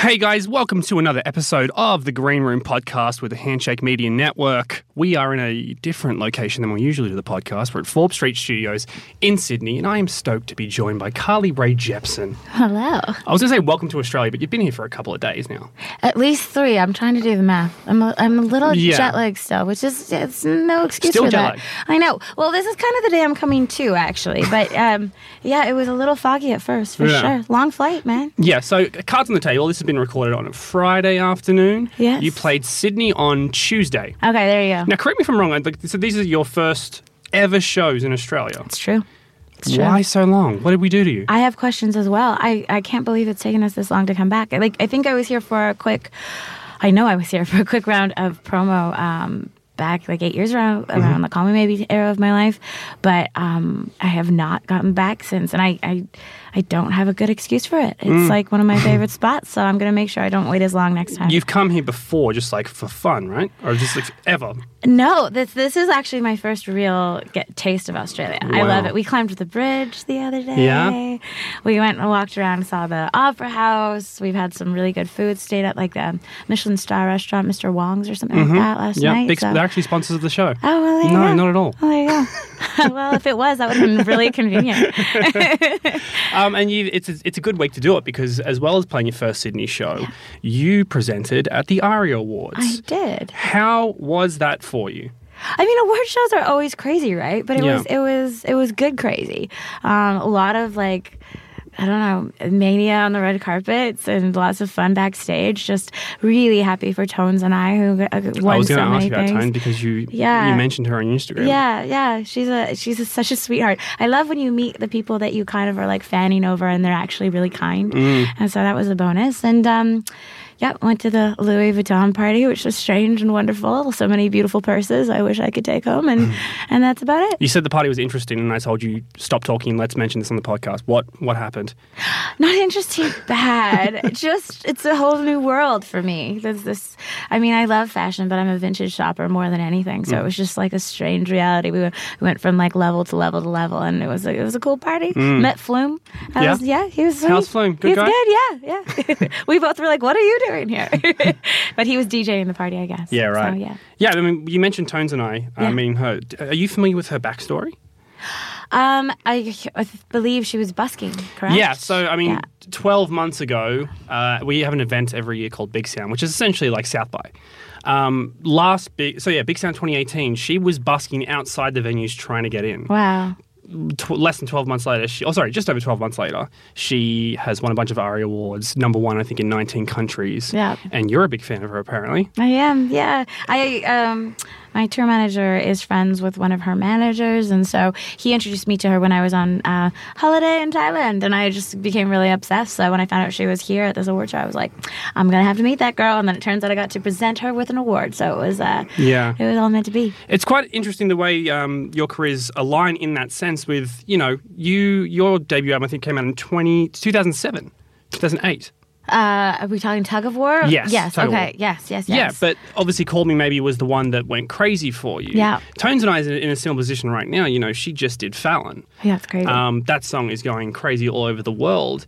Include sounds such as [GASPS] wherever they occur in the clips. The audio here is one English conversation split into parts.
Hey guys, welcome to another episode of the Green Room podcast with the Handshake Media Network. We are in a different location than we usually do the podcast. We're at Forbes Street Studios in Sydney, and I am stoked to be joined by Carly Rae Jepsen. Hello. I was going to say welcome to Australia, but you've been here for a couple of days now. At least three. I'm trying to do the math. I'm a, I'm a little Yeah. jet lagged still, which is it's no excuse Still for that. I know. Well, this is kind of the day I'm coming to, actually. But um, [LAUGHS] yeah, it was a little foggy at first, for Yeah. sure. Long flight, man. Yeah, so cards on the table. This has been recorded on a Friday afternoon. Yes. You played Sydney on Tuesday. Okay, there you go. Now, correct me if I'm wrong. Like, so these are your first ever shows in Australia. It's true. It's true. Why so long? What did we do to you? I have questions as well. I, I can't believe it's taken us this long to come back. Like I think I was here for a quick. I know I was here [LAUGHS] for a quick round of promo um, back like eight years around Mm-hmm. around the Call Me Maybe era of my life, but um, I have not gotten back since, and I, I I don't have a good excuse for it. It's Mm. like one of my [LAUGHS] favorite spots, so I'm gonna make sure I don't wait as long next time. You've come here before, just like for fun, right? Or just like ever? No, this this is actually my first real get taste of Australia. I love it. We climbed the bridge the other day. Yeah? We went and walked around, saw the opera house. We've had some really good food. Stayed at like the Michelin star restaurant, Mr. Wong's or something like that last Mm-hmm. Yeah, night. big, so- they're actually sponsors of the show. Oh well, no, go. not at all. Oh, there you go. [LAUGHS] [LAUGHS] well, if it was, that would have been really convenient. [LAUGHS] Um, and you, it's a, it's a good week to do it because as well as playing your first Sydney show, you presented at the ARIA Awards. I did. How was that for you? I mean, award shows are always crazy, right? But it Yeah. was it was it was good crazy. Um, a lot of like. I don't know, mania on the red carpets and lots of fun backstage. Just really happy for Tones and I, who uh, won I was so going to ask many you about things. Tone because you Yeah. you mentioned her on Instagram. Yeah, yeah, she's a she's a, such a sweetheart. I love when you meet the people that you kind of are like fanning over, and they're actually really kind. Mm. And so that was a bonus. And um, yeah, went to the Louis Vuitton party, which was strange and wonderful. So many beautiful purses. I wish I could take home, and and that's about it. You said the party was interesting, and I told you stop talking. Let's mention this on the podcast. What what happened? [GASPS] Not interesting, bad. [LAUGHS] Just it's a whole new world for me. There's this. I mean, I love fashion, but I'm a vintage shopper more than anything. Mm. So it was just like a strange reality. We went, we went from like level to level to level, and it was a, it was a cool party. Met Flume. I Mm. Yeah? was, yeah, he was. How's Flume? Good he guy? good. Yeah, yeah. [LAUGHS] we both were like, "What are you doing here?" [LAUGHS] but he was DJing the party, I guess. Yeah, right. So, yeah. Yeah, I mean, you mentioned Tones and I. I mean, her. Are you familiar with her backstory? Um, I, I believe she was busking. Correct. Yeah, so I mean, Yeah. 12 months ago, uh, we have an event every year called Big Sound, which is essentially like South by. Um, last big, so yeah, Big Sound 2018, she was busking outside the venues trying to get in. Wow. Tw- less than 12 months later, she, oh, sorry, just over 12 months later, she has won a bunch of ARIA awards, number one, I think, in 19 countries. Yeah. And you're a big fan of her, apparently. I am, yeah. I um my tour manager is friends with one of her managers, and so he introduced me to her when I was on uh, holiday in Thailand, and I just became really obsessed. So when I found out she was here at this award show, I was like, I'm gonna have to meet that girl. And then it turns out I got to present her with an award, so it was uh, Yeah. it was all meant to be. It's quite interesting the way um, your careers align in that sense with, you know, you your debut album I think came out in 20, 2007, 2008. Uh, are we talking tug of war? Yes, Yes. Tug okay. War. Yes. Yes. Yeah, but obviously Call Me Maybe was the one that went crazy for you. Yeah. Tones and I is in in a similar position right now. You know, she just did Fallon. yeah, it's crazy. Um, that song is going crazy all over the world.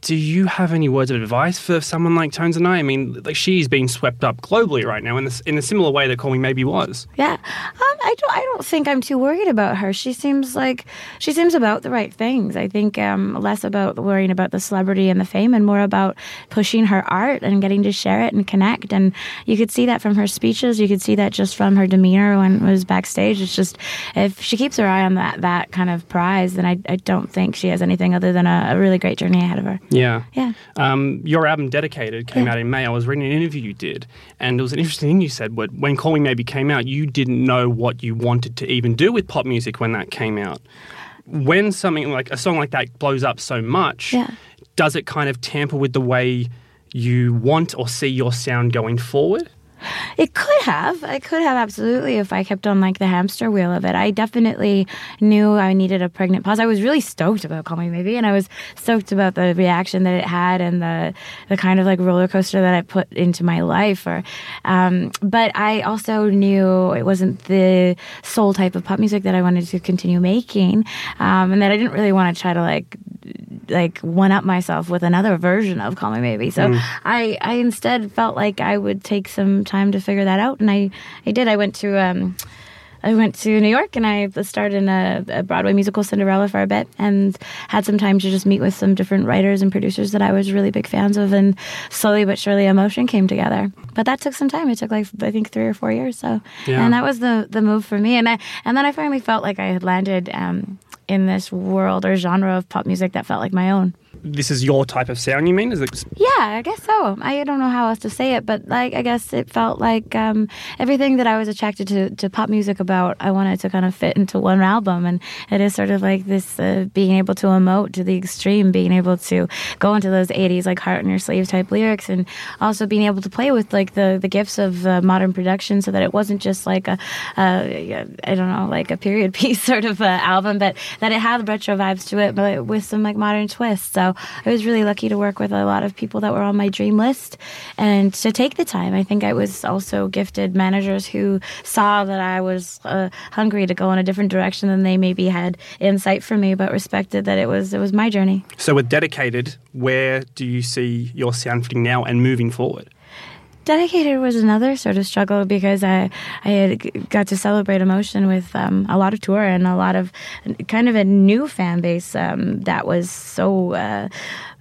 Do you have any words of advice for someone like Tones and I? I mean, like she's being swept up globally right now in this in a similar way that Call Me Maybe was. Yeah, um, I don't. I don't think I'm too worried about her. She seems like she seems about the right things. I think um, less about worrying about the celebrity and the fame, and more about pushing her art and getting to share it and connect. And you could see that from her speeches. You could see that just from her demeanor when it was backstage. It's just if she keeps her eye on that that kind of prize, then I, I don't think she has anything other than a, a really great journey ahead of her. Yeah. Yeah. Um, your album Dedicated came Yeah. out in May. I was reading an interview you did, and it was an interesting thing you said. When when Call Me Maybe came out, you didn't know what you wanted to even do with pop music when that came out. When something like a song like that blows up so much, Yeah. does it kind of tamper with the way you want or see your sound going forward? It could have. I could have absolutely if I kept on like the hamster wheel of it. I definitely knew I needed a pregnant pause. I was really stoked about Call Me Maybe, and I was stoked about the reaction that it had and the the kind of like roller coaster that I put into my life. Or, um, but I also knew it wasn't the soul type of pop music that I wanted to continue making, um, and that I didn't really want to try to like like one up myself with another version of Call Me Maybe. So Mm. I I instead felt like I would take some time to figure that out, and I I did. I went to. Um, I went to New York and I starred in a, a Broadway musical Cinderella for a bit and had some time to just meet with some different writers and producers that I was really big fans of and slowly but surely emotion came together. But that took some time. It took like I think three or four years. So Yeah. and that was the the move for me. And I and then I finally felt like I had landed um, in this world or genre of pop music that felt like my own. This is your type of sound, you mean? Is it Yeah, I guess so. I don't know how else to say it, but like I guess it felt like um, everything that I was attracted to, to pop music about, I wanted to kind of fit into one album, and it is sort of like this uh, being able to emote to the extreme, being able to go into those '80s like heart in your sleeve type lyrics, and also being able to play with like the the gifts of uh, modern production, so that it wasn't just like a, a I don't know like a period [LAUGHS] piece sort of uh, album, but that it had retro vibes to it, but with some like modern twists. So I was really lucky to work with a lot of people that were on my dream list and to take the time. I think I was also gifted managers who saw that I was uh, hungry to go in a different direction than they maybe had insight for me, but respected that it was it was my journey. so with dedicated? Where do you see your sound fitting now and moving forward? Dedicated was another sort of struggle because I I had got to celebrate emotion with um, a lot of tour and a lot of kind of a new fan base um, that was so. Uh,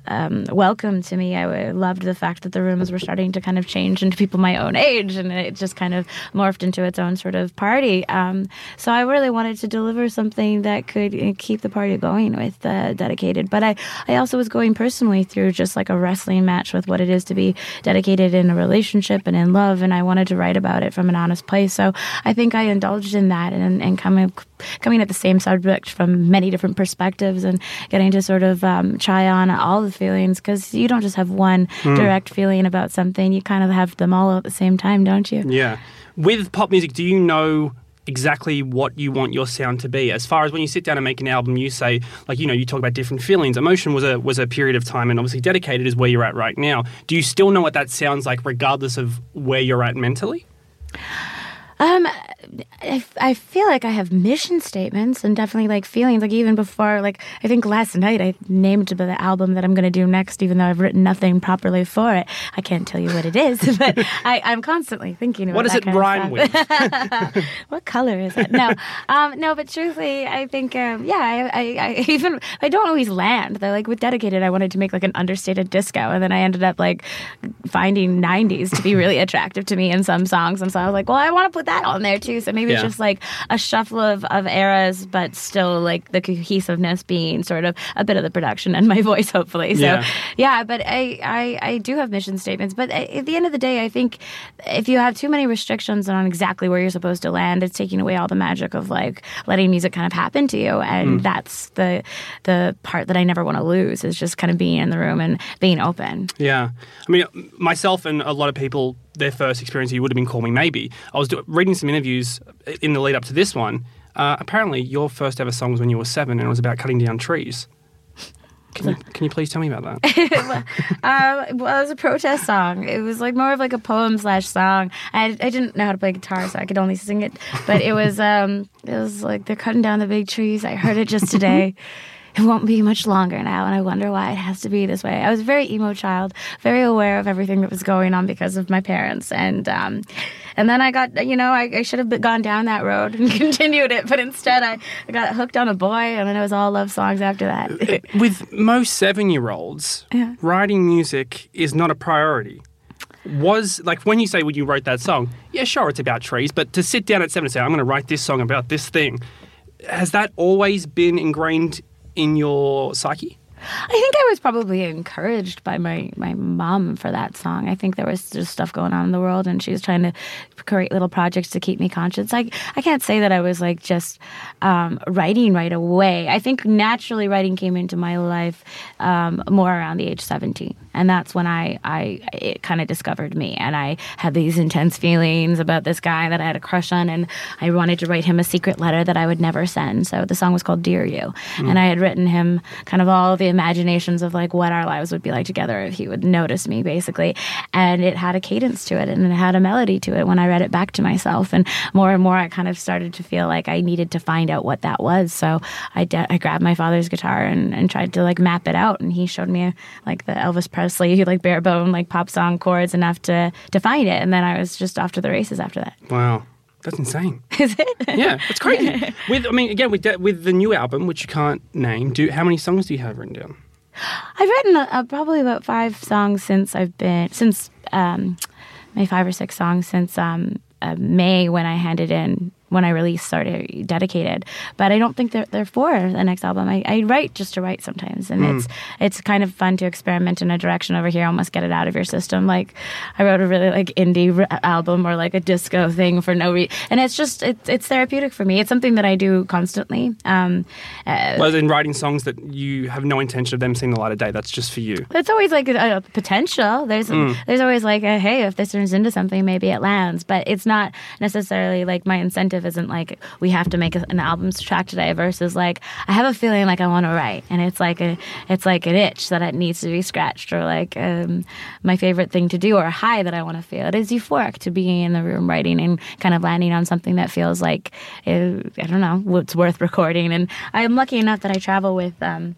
um, welcome to me. I loved the fact that the rooms were starting to kind of change into people my own age, and it just kind of morphed into its own sort of party. Um, so I really wanted to deliver something that could uh, keep the party going with uh, dedicated. But I, I also was going personally through just like a wrestling match with what it is to be dedicated in a relationship and in love, and I wanted to write about it from an honest place. So I think I indulged in that and, and coming coming at the same subject from many different perspectives and getting to sort of um, try on all the feelings because you don't just have one hmm. direct feeling about something; you kind of have them all at the same time, don't you? Yeah. With pop music, do you know exactly what you want your sound to be? As far as when you sit down and make an album, you say like you know you talk about different feelings. Emotion was a was a period of time, and obviously dedicated is where you're at right now. Do you still know what that sounds like, regardless of where you're at mentally? Um, I, I feel like I have mission statements and definitely like feelings. Like even before, like I think last night I named the album that I'm going to do next, even though I've written nothing properly for it. I can't tell you what it is, [LAUGHS] but I, I'm constantly thinking about What does it rhyme with? [LAUGHS] what color is it? No, um, no. But truthfully, I think, um, yeah, I, I, I [LAUGHS] even I don't always land. They're like with dedicated. I wanted to make like an understated disco, and then I ended up like finding '90s to be really attractive to me in some songs, and so I was like, well, I want to put that on there too. So maybe Yeah. it's just like a shuffle of, of eras, but still like the cohesiveness being sort of a bit of the production and my [LAUGHS] voice, hopefully. So Yeah. yeah, but I, I, I do have mission statements. But uh, at the end of the day, I think if you have too many restrictions on exactly where you're supposed to land, it's taking away all the magic of like letting music kind of happen to you. And hmm. that's the the part that I never want to lose is just kind of being in the room and being open. Yeah. I mean, myself and a lot of people, their first experience you would have been Call Me Maybe. I was do- reading some interviews in the lead up to this one. Uh, apparently, your first ever song was when you were seven and it was about cutting down trees. Can you, can you please tell me about that? [LAUGHS] Um, well, it was a protest song. It was like more of like a poem slash song. I, I didn't know how to play guitar, so I could only sing it. But it was um, it was like they're cutting down the big trees. I heard it just today. [LAUGHS] It won't be much longer now, and I wonder why it has to be this way. I was a very emo child, very aware of everything that was going on because of my parents, and um, and then I got, you know, I, I should have been- gone down that road and [LAUGHS] continued it, but instead I, I got hooked on a boy, and then it was all love songs after that. With most seven year olds, Yeah. writing music is not a priority. Was like when you say when you wrote that song, yeah, sure, it's about trees, but to sit down at seven and say, I'm going to write this song about this thing, has that always been ingrained in your psyche? I think I was probably encouraged by my, my mom for that song. I think there was just stuff going on in the world, and she was trying to create little projects to keep me conscious. I, I can't say that I was like just um, writing right away. I think naturally writing came into my life um, more around the age 17. And that's when I, I it kind of discovered me. And I had these intense feelings about this guy that I had a crush on, and I wanted to write him a secret letter that I would never send. So the song was called Dear You. And I had written him kind of all the imaginations of like what our lives would be like together if he would notice me, basically. And it had a cadence to it and it had a melody to it when I read it back to myself. And more and more, I kind of started to feel like I needed to find out what that was. So I, de- I grabbed my father's guitar and, and tried to like map it out. And he showed me like the Elvis Presley, [LAUGHS] like bare bone, like pop song chords enough to, to find it. And then I was just off to the races after that. Wow. That's insane. [LAUGHS] Is it? Yeah, it's crazy. [LAUGHS] with, I mean, again, with with the new album, which you can't name, do how many songs do you have written down? I've written uh, probably about five songs since I've been since um, maybe five or six songs since um, uh, May when I handed in when I released started dedicated. But I don't think they're, they're for the next album. I, I write just to write sometimes, and mm. it's it's kind of fun to experiment in a direction over here. Almost get it out of your system. Like I wrote a really like indie r- album or like a disco thing for no reason, and it's just it's it's therapeutic for me. It's something that I do constantly. Um, uh, well, in writing songs that you have no intention of them seeing the light of day. That's just for you. It's always like a, a potential. There's mm. there's always like a, hey, if this turns into something, maybe it lands. But it's not necessarily like my incentive isn't like we have to make an album track today versus like I have a feeling like I want to write and it's like a it's like an itch that it needs to be scratched or like um, my favorite thing to do or a high that I want to feel. It is euphoric to be in the room writing and kind of landing on something that feels like it, I don't know what's worth recording. And I'm lucky enough that I travel with. Um,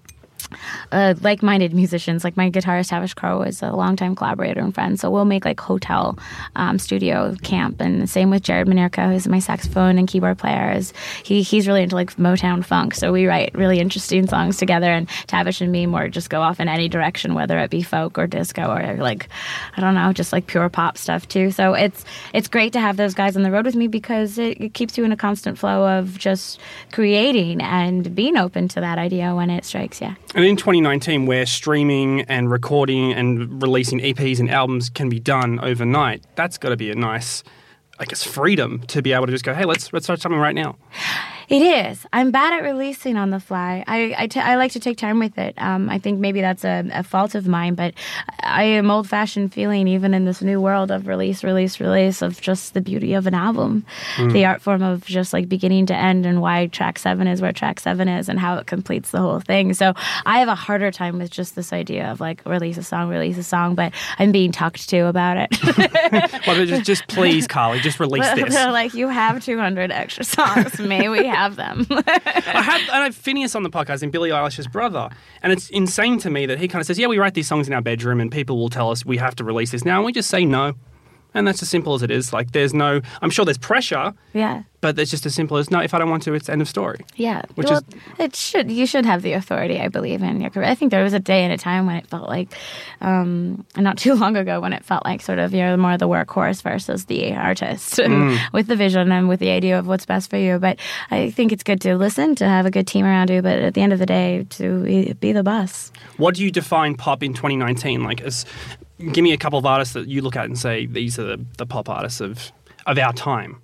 uh, like-minded musicians. Like my guitarist Tavish Crowe is a longtime collaborator and friend, so we'll make like hotel um, studio camp. And same with Jared Manierka, who's my saxophone and keyboard player. Is he he's really into like Motown funk, so we write really interesting songs together. And Tavish and me more just go off in any direction, whether it be folk or disco or like I don't know, just like pure pop stuff too. So it's it's great to have those guys on the road with me because it, it keeps you in a constant flow of just creating and being open to that idea when it strikes. Yeah. And in 2019, where streaming and recording and releasing EPs and albums can be done overnight, that's got to be a nice, I guess, freedom to be able to just go, hey, let's let's start something right now. It is. I'm bad at releasing on the fly. I, I, t- I like to take time with it. Um, I think maybe that's a, a fault of mine, but I am old fashioned feeling, even in this new world of release, release, release, of just the beauty of an album, mm. the art form of just like beginning to end and why track seven is where track seven is and how it completes the whole thing. So I have a harder time with just this idea of like release a song, release a song, but I'm being talked to about it. [LAUGHS] well, just, just please, [LAUGHS] Carly, just release this. They're like, you have 200 extra songs. May we have them. [LAUGHS] I had I had Finneas on the podcast and Billie Eilish's brother, and it's insane to me that he kind of says, "Yeah, we write these songs in our bedroom, and people will tell us we have to release this now," and we just say no. And that's as simple as it is. Like, there's no, I'm sure there's pressure. Yeah. But it's just as simple as no, if I don't want to, it's end of story. Yeah. Which well, is, it should, you should have the authority, I believe, in your career. I think there was a day and a time when it felt like, um, not [LAUGHS] too long ago, when it felt like sort of you're more the workhorse versus the artist mm. with the vision and with the idea of what's best for you. But I think it's good to listen, to have a good team around you, but at the end of the day, to be the boss. What do you define pop in 2019? Like, as give me a couple of artists that you look at and say these are the, the pop artists of of our time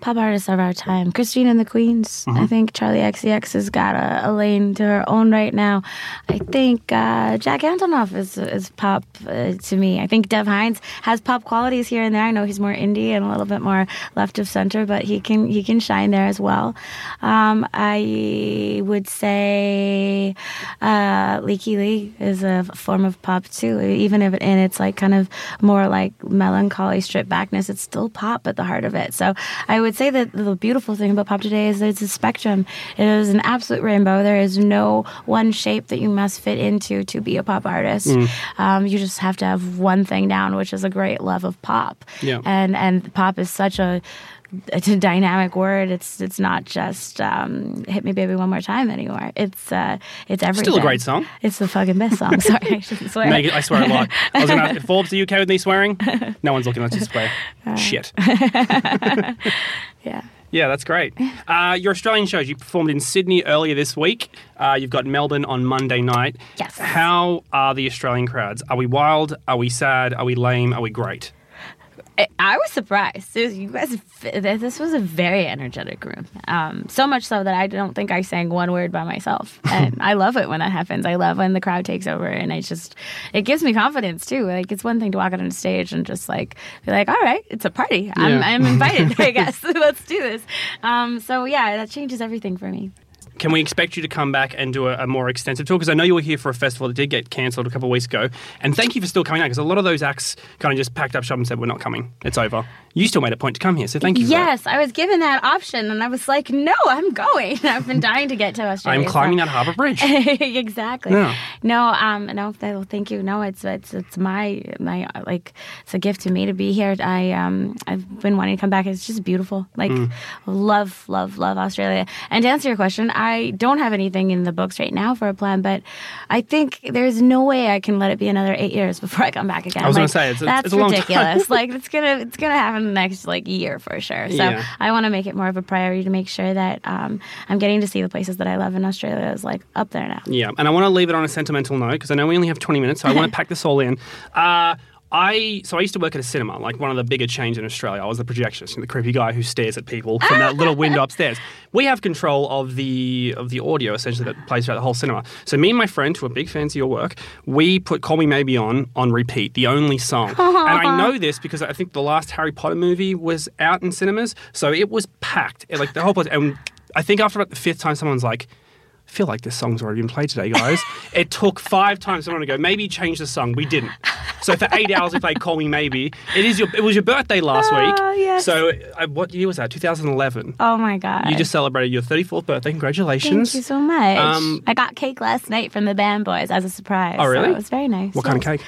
pop artists of our time. Christine and the Queens. Mm-hmm. I think Charli XCX has got a, a, lane to her own right now. I think uh, Jack Antonoff is is pop uh, to me. I think Dev Hynes has pop qualities here and there. I know he's more indie and a little bit more left of center, but he can he can shine there as well. Um, I would say uh, Lykke Li is a form of pop too, even if it, and it's like kind of more like melancholy stripped backness. It's still pop at the heart of it. So I would say that the beautiful thing about pop today is that it's a spectrum. It is an absolute rainbow. There is no one shape that you must fit into to be a pop artist. Mm. Um, you just have to have one thing down, which is a great love of pop. Yeah. And and pop is such a it's a dynamic word. It's it's not just um, "Hit Me, Baby, One More Time" anymore. It's uh, it's everything. Still a great song. It's the fucking best song. [LAUGHS] Sorry, I shouldn't swear. Meg, I swear a lot. I was to ask, [LAUGHS] Forbes, are you okay with me swearing? No one's looking. Let's just swear. Uh, Shit. [LAUGHS] yeah. Yeah, that's great. Uh, your Australian shows, you performed in Sydney earlier this week. Uh, you've got Melbourne on Monday night. Yes. How are the Australian crowds? Are we wild? Are we sad? Are we lame? Are we great? I was surprised. Was, you guys, this was a very energetic room. Um, so much so that I don't think I sang one word by myself. [LAUGHS] And I love it when that happens. I love when the crowd takes over, and I just it gives me confidence too. Like it's one thing to walk out on stage and just like be like, "All right, it's a party. I'm, yeah. I'm invited. I [LAUGHS] guess [LAUGHS] let's do this." Um, so yeah, that changes everything for me. Can we expect you to come back and do a, a more extensive tour? Because I know you were here for a festival that did get cancelled a couple of weeks ago. And thank you for still coming out because a lot of those acts kind of just packed up shop and said, we're not coming. It's over. You still made a point to come here. So thank you. Yes, I was given that option, and I was like, "No, I'm going." [LAUGHS] I've been dying to get to Australia. I'm climbing so- that harbour bridge. [LAUGHS] exactly. Yeah. No, um, no. Thank you. No, it's it's it's my my like it's a gift to me to be here. I um I've been wanting to come back. It's just beautiful. Like Mm. love love love Australia. And to answer your question, I don't have anything in the books right now for a plan, but I think there's no way I can let it be another eight years before I come back again. I was gonna say, it's that's it's a long time. ridiculous. [LAUGHS] like it's gonna it's gonna happen the next like year for sure. So Yeah. I want to make it more of a priority to make sure that um, I'm getting to see the places that I love in Australia is like up there now. Yeah, and I want to leave it on a sentimental note because I know we only have 20 minutes, so I want to [LAUGHS] pack this all in. Uh, I so I used to work at a cinema, like one of the bigger chains in Australia. I was the projectionist, the creepy guy who stares at people from that little window upstairs. We have control of the of the audio essentially that plays throughout the whole cinema. So me and my friend, who are big fans of your work, we put "Call Me Maybe" on on repeat, the only song. [LAUGHS] and I know this because I think the last Harry Potter movie was out in cinemas, so it was packed, like the whole place. And I think after about the fifth time, someone's like. I feel like this song's already been played today, guys. [LAUGHS] it took five times someone to go, maybe change the song. We didn't. So for eight hours we played Call Me Maybe. It is your it was your birthday last Oh, week. yes. So uh, what year was that? 2011. Oh my god! You just celebrated your 34th birthday. Congratulations. Thank you so much. Um, I got cake last night from the band boys as a surprise. Oh, really? So it was very nice. What kind of cake?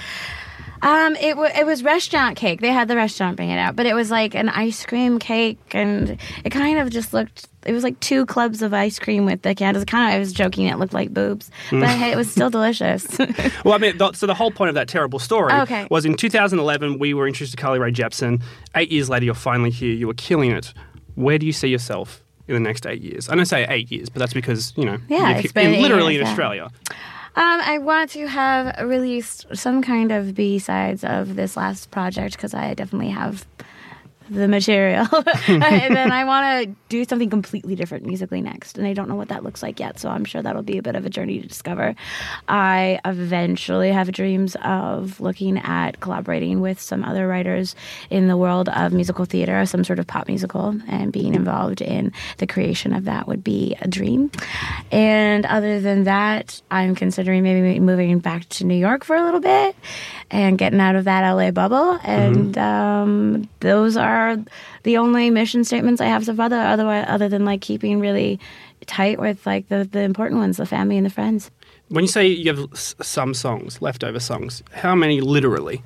Um, it w- it was restaurant cake. They had the restaurant bring it out, but it was like an ice cream cake, and it kind of just looked. It was like two clubs of ice cream with the candles. Kind of, I was joking. It looked like boobs, but hey, it was still delicious. [LAUGHS] Well, I mean, th- so the whole point of that terrible story Okay. was in 2011 we were introduced to Carly Rae Jepsen. Eight years later, you're finally here. You were killing it. Where do you see yourself in the next eight years? I don't say eight years, but that's because you know, Yeah, you're it's been eight literally years, in yeah. Australia. Um, I want to have released some kind of B sides of this last project because I definitely have the material. [LAUGHS] and then [LAUGHS] I want to do something completely different musically next. And I don't know what that looks like yet. So I'm sure that'll be a bit of a journey to discover. I eventually have dreams of looking at collaborating with some other writers in the world of musical theater, some sort of pop musical, and being involved in the creation of that would be a dream. And other than that, I'm considering maybe moving back to New York for a little bit and getting out of that LA bubble. And um, those are the only mission statements I have so far. Other, otherwise, other than like keeping really tight with like the, the important ones, the family and the friends. When you say you have some songs, leftover songs, how many literally?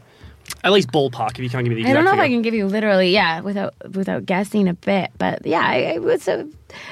At least ballpark, if you can't give me the exact I don't know if I can give you literally, yeah, without without guessing a bit, but yeah, I, it was a,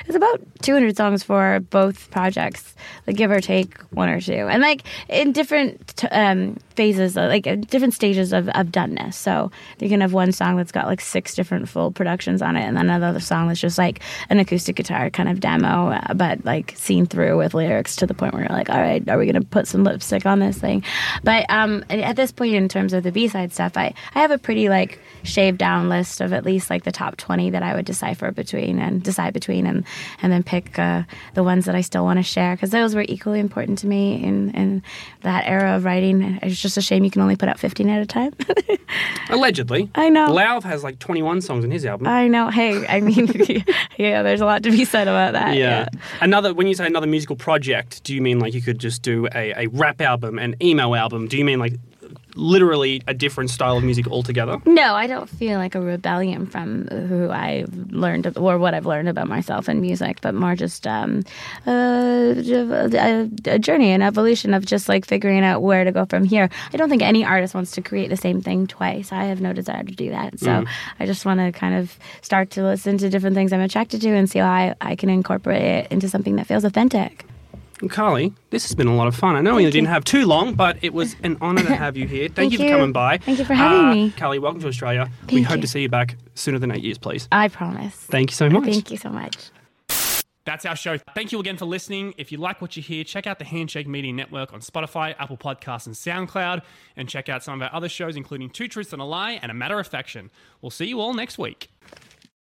it's about 200 songs for both projects, like give or take one or two, and like in different um, phases, uh, like different stages of, of doneness. So you can have one song that's got like six different full productions on it, and then another song that's just like an acoustic guitar kind of demo, uh, but like seen through with lyrics to the point where you're like, all right, are we gonna put some lipstick on this thing? But um, at this point, in terms of the B side stuff, I I have a pretty like shaved down list of at least like the top 20 that I would decipher between and decide between and and then pick uh, the ones that I still want to share because those were equally important to me in in that era of writing. It's just a shame you can only put out 15 at a time. [LAUGHS] Allegedly. I know. Lauv has like 21 songs in his album. I know. Hey, I mean, [LAUGHS] yeah, there's a lot to be said about that. yeah. Another when you say another musical project, do you mean like you could just do a, a rap album, an emo album? Do you mean like literally a different style of music altogether? No, I don't feel like a rebellion from who I've learned or what I've learned about myself in music, but more just um, uh, a, a journey, an evolution of just like figuring out where to go from here. I don't think any artist wants to create the same thing twice. I have no desire to do that. So I just want to kind of start to listen to different things I'm attracted to and see how I, I can incorporate it into something that feels authentic. Well, Carly, this has been a lot of fun. I know we Thank didn't have too long, but it was an honour to [LAUGHS] have you here. Thank, Thank you for you. coming by. Thank you for having Uh, me. Carly, welcome to Australia. we Thank hope you. to see you back sooner than eight years, please. I promise. Thank you so much. Thank you so much. That's our show. Thank you again for listening. If you like what you hear, check out the Handshake Media Network on Spotify, Apple Podcasts, and SoundCloud, and check out some of our other shows, including Two Truths and a Lie and A Matter of Faction. We'll see you all next week.